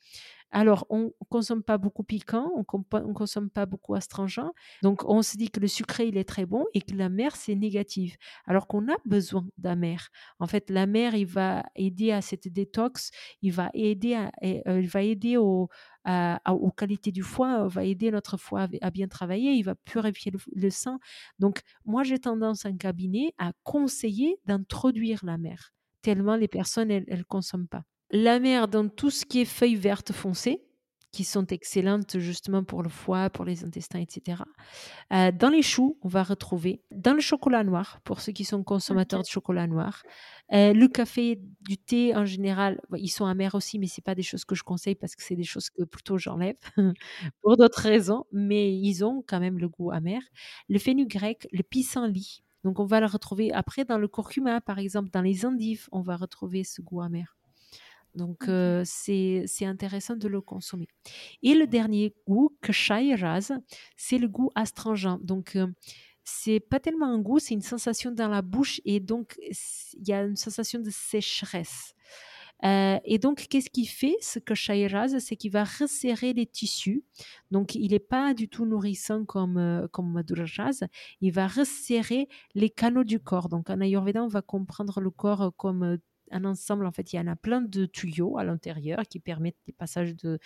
Alors, on consomme pas beaucoup piquant, on ne consomme pas beaucoup astringent. Donc, on se dit que le sucré, il est très bon et que la mer, c'est négatif. Alors qu'on a besoin d'amer. En fait, la mer, il va aider à cette détox, il va aider, euh, il va aider au, aux qualités du foie, va aider notre foie à bien travailler, il va purifier le, sang. Donc, moi, j'ai tendance en cabinet à conseiller d'introduire la mer, tellement les personnes, elles ne consomment pas. La mer dans tout ce qui est feuilles vertes foncées, qui sont excellentes justement pour le foie, pour les intestins, etc. Euh, dans les choux, on va retrouver dans le chocolat noir, pour ceux qui sont consommateurs de chocolat noir. Euh, le café, du thé en général, ils sont amers aussi, mais c'est pas des choses que je conseille parce que c'est des choses que plutôt j'enlève [LAUGHS] pour d'autres raisons, mais ils ont quand même le goût amer. Le fenugrec, le pissenlit, donc on va le retrouver après dans le curcuma, par exemple, dans les endives, on va retrouver ce goût amer. Donc, c'est intéressant de le consommer. Et le dernier goût, raz, c'est le goût astringent. Donc, c'est pas tellement un goût, c'est une sensation dans la bouche et donc il y a une sensation de sécheresse. et donc, qu'est-ce qu'il fait, ce que raz C'est qu'il va resserrer les tissus. Donc, il n'est pas du tout nourrissant comme, comme Madhurajas. Il va resserrer les canaux du corps. Donc, en Ayurveda, on va comprendre le corps comme un ensemble, en fait, il y en a plein de tuyaux à l'intérieur qui permettent les passages de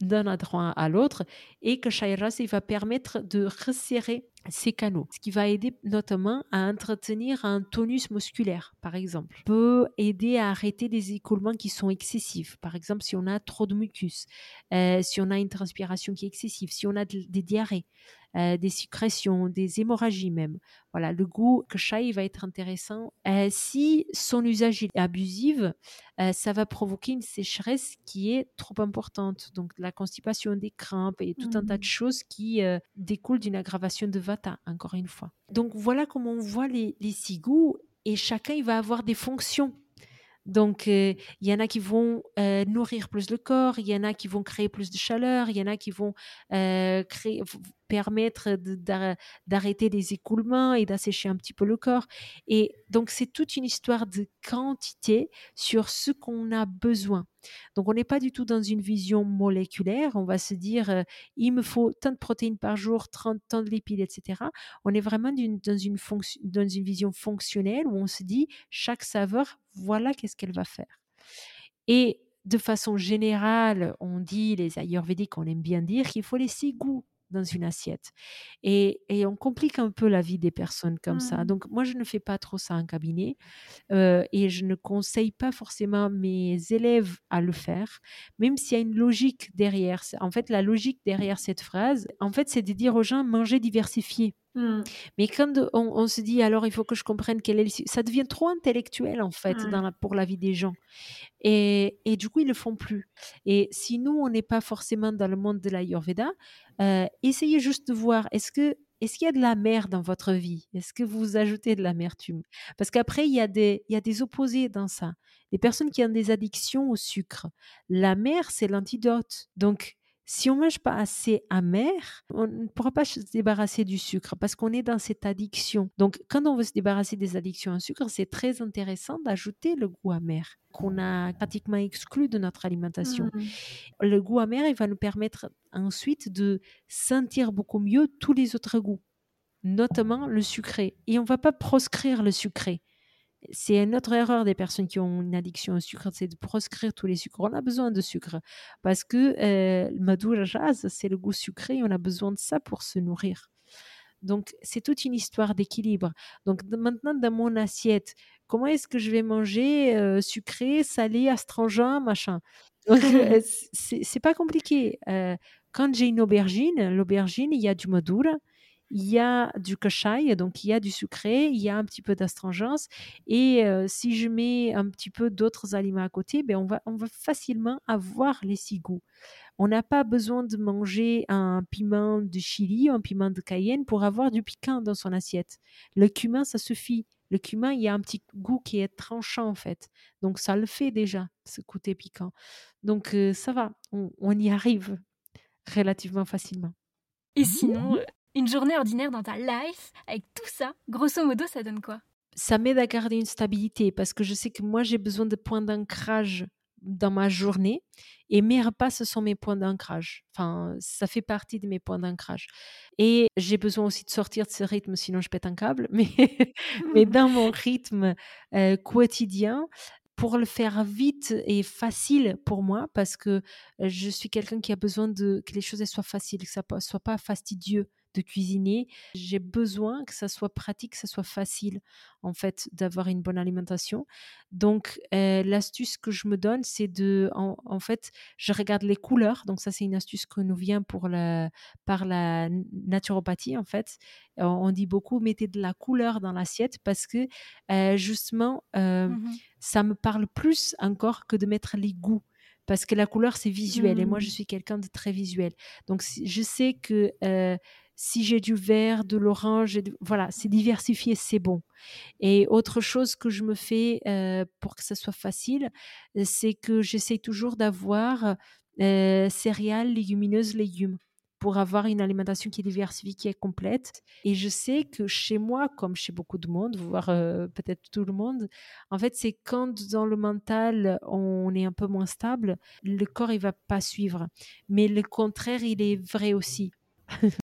d'un endroit à l'autre et que Shairas il va permettre de resserrer ces canaux, ce qui va aider notamment à entretenir un tonus musculaire, par exemple. Peut aider à arrêter des écoulements qui sont excessifs, par exemple si on a trop de mucus, euh, si on a une transpiration qui est excessive, si on a des diarrhées. Euh, des sécrétions, des hémorragies même. Voilà, le goût que chai va être intéressant. Euh, si son usage est abusif, euh, ça va provoquer une sécheresse qui est trop importante. Donc la constipation, des crampes et tout un tas de mmh. choses qui découlent d'une aggravation de vata, encore une fois. Donc voilà comment on voit les, les six goûts et chacun il va avoir des fonctions donc, il y en a qui vont nourrir plus le corps, il y en a qui vont créer plus de chaleur, il y en a qui vont créer, permettre d'arrêter les écoulements et d'assécher un petit peu le corps. Et donc, c'est toute une histoire de quantité sur ce qu'on a besoin. Donc, on n'est pas du tout dans une vision moléculaire. On va se dire, il me faut tant de protéines par jour, tant, de lipides, etc. On est vraiment dans, une dans une vision fonctionnelle où on se dit, chaque saveur, voilà qu'est-ce qu'elle va faire. Et de façon générale, on dit, les ayurvédiques, on aime bien dire qu'il faut les six dans une assiette. Et, on complique un peu la vie des personnes comme ça. Mmh. Donc moi, je ne fais pas trop ça en cabinet euh, et je ne conseille pas forcément mes élèves à le faire, même s'il y a une logique derrière. En fait, la logique derrière cette phrase, en fait, c'est de dire aux gens manger diversifié. Mmh. Mais quand on, se dit alors il faut que je comprenne quel est le... ça devient trop intellectuel en fait dans pour la vie des gens et, et, du coup ils le font plus et si nous on n'est pas forcément dans le monde de l'ayurveda euh, essayez juste de voir est-ce que est-ce qu'il y a de la mer dans votre vie? Est-ce que vous ajoutez de l'amertume? Parce qu'après, il y, a des, il y a des opposés dans ça. Les personnes qui ont des addictions au sucre, la mer, c'est l'antidote. Donc, si on mange pas assez amer, on ne pourra pas se débarrasser du sucre parce qu'on est dans cette addiction. Donc, quand on veut se débarrasser des addictions au sucre, c'est très intéressant d'ajouter le goût amer qu'on a pratiquement exclu de notre alimentation. Mmh. Le goût amer, il va nous permettre ensuite de sentir beaucoup mieux tous les autres goûts, notamment le sucré. Et on va pas proscrire le sucré. C'est une autre erreur des personnes qui ont une addiction au sucre, c'est de proscrire tous les sucres. On a besoin de sucre parce que euh, le jazz, c'est le goût sucré, on a besoin de ça pour se nourrir. Donc, c'est toute une histoire d'équilibre. Donc, maintenant, dans mon assiette, comment est-ce que je vais manger euh, sucré, salé, astringent, machin? Donc, euh, [LAUGHS] c'est pas compliqué. Euh, quand j'ai une aubergine, l'aubergine, il y a du madura, il y a du kashai, donc il y a du sucré, il y a un petit peu d'astringence. Et si je mets un petit peu d'autres aliments à côté, ben on, va, on va facilement avoir les six goûts. On n'a pas besoin de manger un piment de chili, un piment de cayenne pour avoir du piquant dans son assiette. Le cumin, ça suffit. Le cumin, il y a un petit goût qui est tranchant en fait. Donc ça le fait déjà, ce côté piquant. Donc ça va, on, on y arrive relativement facilement. Et sinon, une journée ordinaire dans ta life, avec tout ça, grosso modo, ça donne quoi? Ça m'aide à garder une stabilité parce que je sais que moi, j'ai besoin de points d'ancrage dans ma journée et mes repas, ce sont mes points d'ancrage. Enfin, ça fait partie de mes points d'ancrage. Et j'ai besoin aussi de sortir de ce rythme, sinon je pète un câble. [LAUGHS] Mais, mais [LAUGHS] dans mon rythme euh, quotidien, pour le faire vite et facile pour moi, parce que je suis quelqu'un qui a besoin de que les choses soient faciles, que ça ne soit pas fastidieux de cuisiner. J'ai besoin que ça soit pratique, que ça soit facile, en fait, d'avoir une bonne alimentation. Donc, l'astuce que je me donne, c'est de, en, fait, je regarde les couleurs. Donc, ça, c'est une astuce que nous vient pour la, par la naturopathie, en fait. On, dit beaucoup, mettez de la couleur dans l'assiette parce que, justement, mmh ça me parle plus encore que de mettre les goûts parce que la couleur c'est visuel et moi je mmh. suis quelqu'un de très visuel. Donc je sais que euh, si j'ai du vert, de l'orange, voilà, c'est diversifié, c'est bon. Et autre chose que je me fais euh, pour que ça soit facile, c'est que j'essaie toujours d'avoir euh, céréales, légumineuses, légumes pour avoir une alimentation qui est diversifiée, qui est complète. Et je sais que chez moi, comme chez beaucoup de monde, voire euh, peut-être tout le monde, en fait, c'est quand dans le mental, on est un peu moins stable, le corps, il va pas suivre. Mais le contraire, il est vrai aussi. [LAUGHS]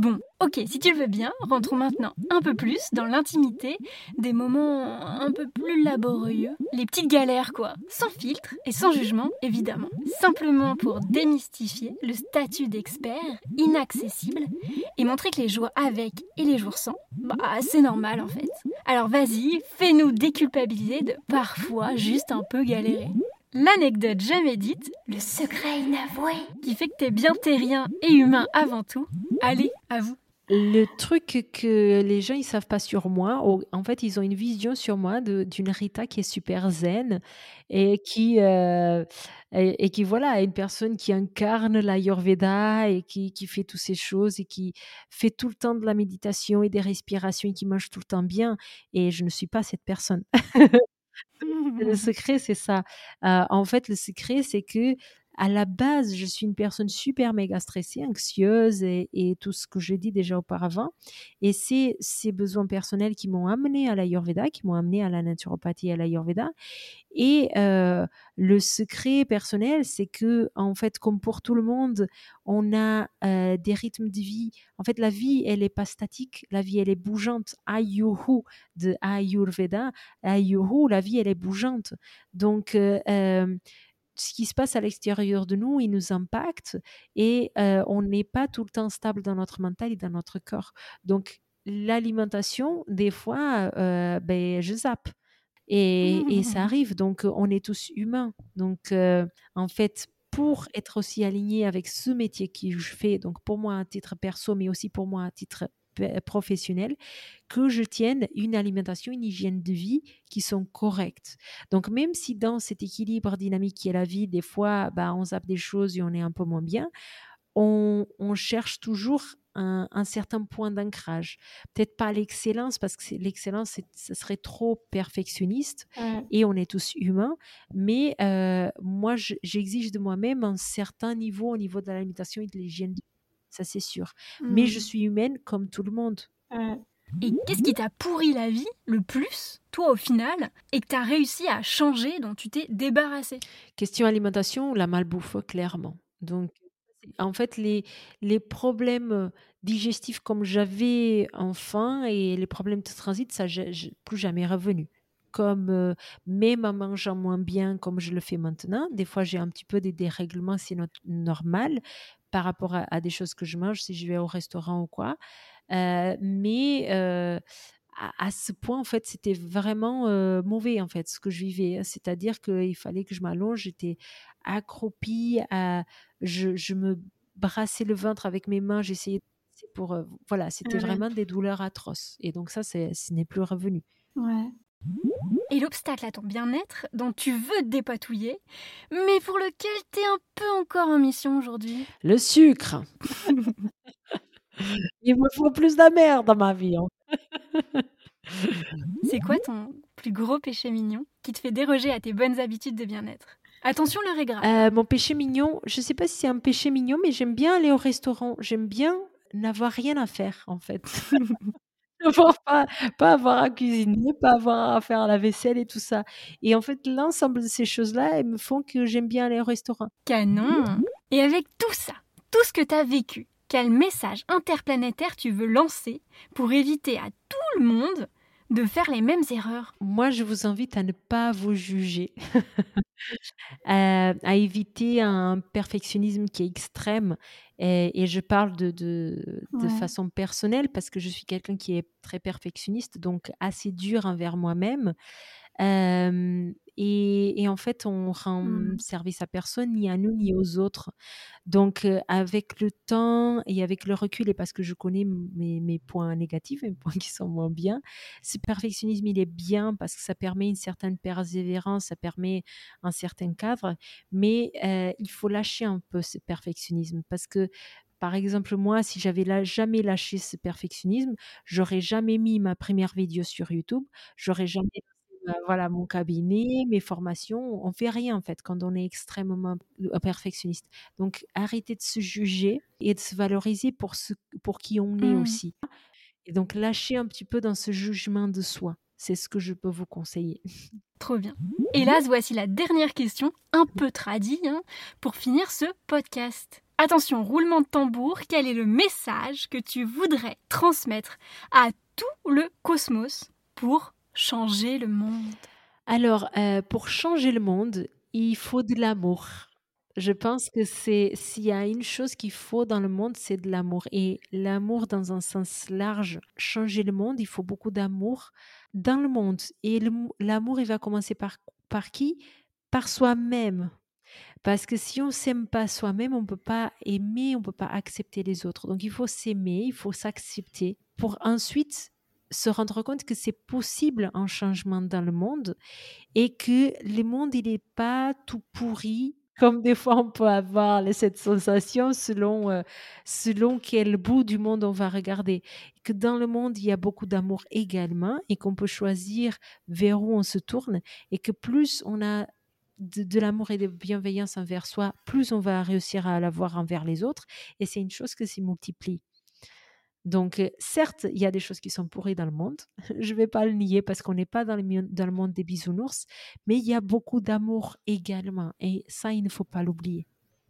Bon, ok, si tu le veux bien, rentrons maintenant un peu plus dans l'intimité, des moments un peu plus laborieux, les petites galères quoi, sans filtre et sans jugement évidemment, simplement pour démystifier le statut d'expert inaccessible et montrer que les jours avec et les jours sans, bah c'est normal en fait. Alors vas-y, fais-nous déculpabiliser de parfois juste un peu galérer. L'anecdote jamais dite, le secret inavoué, qui fait que t'es bien terrien et humain avant tout. Allez, à vous. Le truc que les gens ils savent pas sur moi, en fait ils ont une vision sur moi d'une Rita qui est super zen et qui euh, et, qui voilà une personne qui incarne l'Ayurveda et qui, qui fait toutes ces choses et qui fait tout le temps de la méditation et des respirations et qui mange tout le temps bien et je ne suis pas cette personne. [LAUGHS] le secret, c'est ça. en fait, le secret, c'est que à la base, je suis une personne super méga stressée, anxieuse et, tout ce que je dis déjà auparavant. Et c'est ces besoins personnels qui m'ont amené à l'Ayurveda, qui m'ont amené à la naturopathie et à l'Ayurveda. Et euh, le secret personnel, c'est que, en fait, comme pour tout le monde, on a euh, des rythmes de vie. En fait, la vie, elle n'est pas statique. La vie, elle est bougeante. Ayuhu de Ayurveda. La vie, elle est bougeante. Donc, euh, ce qui se passe à l'extérieur de nous, il nous impacte et on n'est pas tout le temps stable dans notre mental et dans notre corps. Donc, l'alimentation, des fois, ben, je zappe. Et, et, ça arrive. Donc, on est tous humains. Donc, en fait, pour être aussi aligné avec ce métier que je fais, donc pour moi à titre perso, mais aussi pour moi à titre professionnel, que je tienne une alimentation, une hygiène de vie qui sont correctes. Donc même si dans cet équilibre dynamique qui est la vie, des fois, bah, on zappe des choses et on est un peu moins bien, on, on cherche toujours un, un, certain point d'ancrage. Peut-être pas l'excellence, parce que l'excellence, ce serait trop perfectionniste et on est tous humains. Mais euh, moi, j'exige de moi-même un certain niveau au niveau de l'alimentation et de l'hygiène. Ça, c'est sûr. Mais je mmh. suis humaine comme tout le monde. Et qu'est-ce qui t'a pourri la vie le plus, toi au final, et que tu as réussi à changer, dont tu t'es débarrassé Question alimentation, la malbouffe, clairement. Donc, en fait, les, les problèmes digestifs comme j'avais enfant et les problèmes de transit, ça n'est plus jamais revenu. Comme même en mangeant moins bien comme je le fais maintenant, des fois j'ai un petit peu des dérèglements, c'est normal par rapport à, des choses que je mange si je vais au restaurant ou quoi. mais à, ce point, en fait, c'était vraiment mauvais, en fait, ce que je vivais. C'est-à-dire qu'il fallait que je m'allonge, j'étais accroupie, je, me brassais le ventre avec mes mains, j'essayais pour... voilà, c'était vraiment des douleurs atroces. Et donc ça, ce n'est plus revenu. Ouais. Et l'obstacle à ton bien-être dont tu veux te dépatouiller, mais pour lequel tu es un peu encore en mission aujourd'hui Le sucre [LAUGHS] Il me faut plus de merde dans ma vie. Hein. [LAUGHS] C'est quoi ton plus gros péché mignon qui te fait déroger à tes bonnes habitudes de bien-être? Attention, le est euh, mon péché mignon, je ne sais pas si c'est un péché mignon, mais j'aime bien aller au restaurant. J'aime bien n'avoir rien à faire, en fait. [LAUGHS] [LAUGHS] pas, pas avoir à cuisiner, pas avoir à faire la vaisselle et tout ça. Et en fait, l'ensemble de ces choses-là, elles me font que j'aime bien aller au restaurant. Canon Et avec tout ça, tout ce que tu as vécu, quel message interplanétaire tu veux lancer pour éviter à tout le monde de faire les mêmes erreurs Moi, je vous invite à ne pas vous juger, [LAUGHS] à, éviter un perfectionnisme qui est extrême. Et, je parle de, de, façon personnelle parce que je suis quelqu'un qui est très perfectionniste, donc assez dur envers moi-même. Et, en fait, on rend mmh. service à personne, ni à nous, ni aux autres. Donc, avec le temps et avec le recul, et parce que je connais mes, mes points négatifs, mes [LAUGHS] points qui sont moins bien, ce perfectionnisme, il est bien parce que ça permet une certaine persévérance, ça permet un certain cadre, mais il faut lâcher un peu ce perfectionnisme parce que par exemple, moi, si j'avais jamais lâché ce perfectionnisme, j'aurais jamais mis ma première vidéo sur YouTube, j'aurais jamais bah, voilà, mon cabinet, mes formations, on fait rien en fait quand on est extrêmement perfectionniste. Donc arrêtez de se juger et de se valoriser pour ce pour qui on est mmh. aussi. Et donc lâcher un petit peu dans ce jugement de soi. C'est ce que je peux vous conseiller. Trop bien. Et là, voici la dernière question, un peu tradie, hein, pour finir ce podcast. Attention, roulement de tambour, quel est le message que tu voudrais transmettre à tout le cosmos pour changer le monde? Alors, euh, pour changer le monde, il faut de l'amour. Je pense que c'est s'il y a une chose qu'il faut dans le monde, c'est de l'amour. Et l'amour dans un sens large, changer le monde, il faut beaucoup d'amour dans le monde. Et l'amour, il va commencer par, par qui? Par soi-même. Parce que si on s'aime pas soi-même, on ne peut pas aimer, on ne peut pas accepter les autres. Donc il faut s'aimer, il faut s'accepter pour ensuite se rendre compte que c'est possible un changement dans le monde et que le monde, il n'est pas tout pourri comme des fois on peut avoir cette sensation selon, euh, selon quel bout du monde on va regarder. Que dans le monde, il y a beaucoup d'amour également et qu'on peut choisir vers où on se tourne et que plus on a de, l'amour et de bienveillance envers soi, plus on va réussir à l'avoir envers les autres et c'est une chose que s'y multiplie. Donc, certes, il y a des choses qui sont pourries dans le monde. [LAUGHS] Je ne vais pas le nier parce qu'on n'est pas dans le, dans le monde des bisounours, mais il y a beaucoup d'amour également. Et ça, il ne faut pas l'oublier.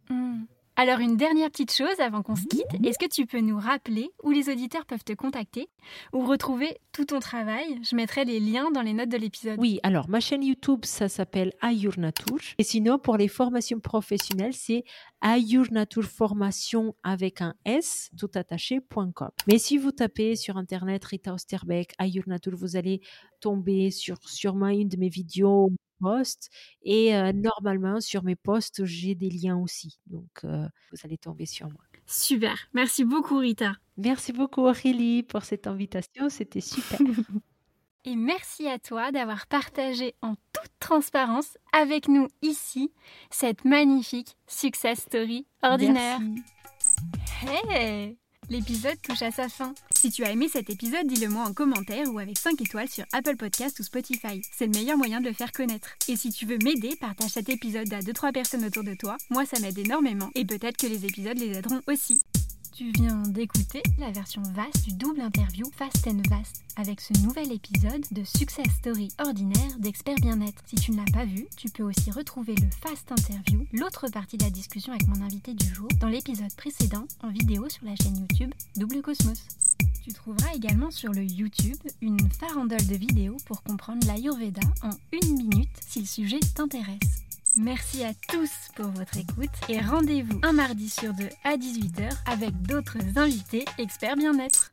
Mmh. Alors une dernière petite chose avant qu'on se quitte, est-ce que tu peux nous rappeler où les auditeurs peuvent te contacter ou retrouver tout ton travail? Je mettrai les liens dans les notes de l'épisode. Oui, alors ma chaîne YouTube, ça s'appelle Ayur Natur. Et sinon, pour les formations professionnelles, c'est Ayur Formation avec un S, tout attaché.com. Mais si vous tapez sur Internet Rita Osterbeck, Ayur Natur, vous allez tomber sur sûrement une de mes vidéos posts et euh, normalement sur mes posts j'ai des liens aussi donc euh, vous allez tomber sur moi. Super, merci beaucoup Rita. Merci beaucoup Aurélie pour cette invitation, c'était super. [LAUGHS] et merci à toi d'avoir partagé en toute transparence avec nous ici cette magnifique success story ordinaire. Hey L'épisode touche à sa fin. Si tu as aimé cet épisode, dis-le moi en commentaire ou avec 5 étoiles sur Apple Podcast ou Spotify. C'est le meilleur moyen de le faire connaître. Et si tu veux m'aider, partage cet épisode à 2-3 personnes autour de toi. Moi, ça m'aide énormément. Et peut-être que les épisodes les aideront aussi. Tu viens d'écouter la version vaste du double interview Fast and Vast avec ce nouvel épisode de Success Story ordinaire d'Expert Bien-être. Si tu ne l'as pas vu, tu peux aussi retrouver le Fast Interview, l'autre partie de la discussion avec mon invité du jour, dans l'épisode précédent en vidéo sur la chaîne YouTube Double Cosmos. Tu trouveras également sur le YouTube une farandole de vidéos pour comprendre l'Ayurveda en une minute si le sujet t'intéresse. Merci à tous pour votre écoute et rendez-vous un mardi sur deux à 18h avec d'autres invités experts bien-être.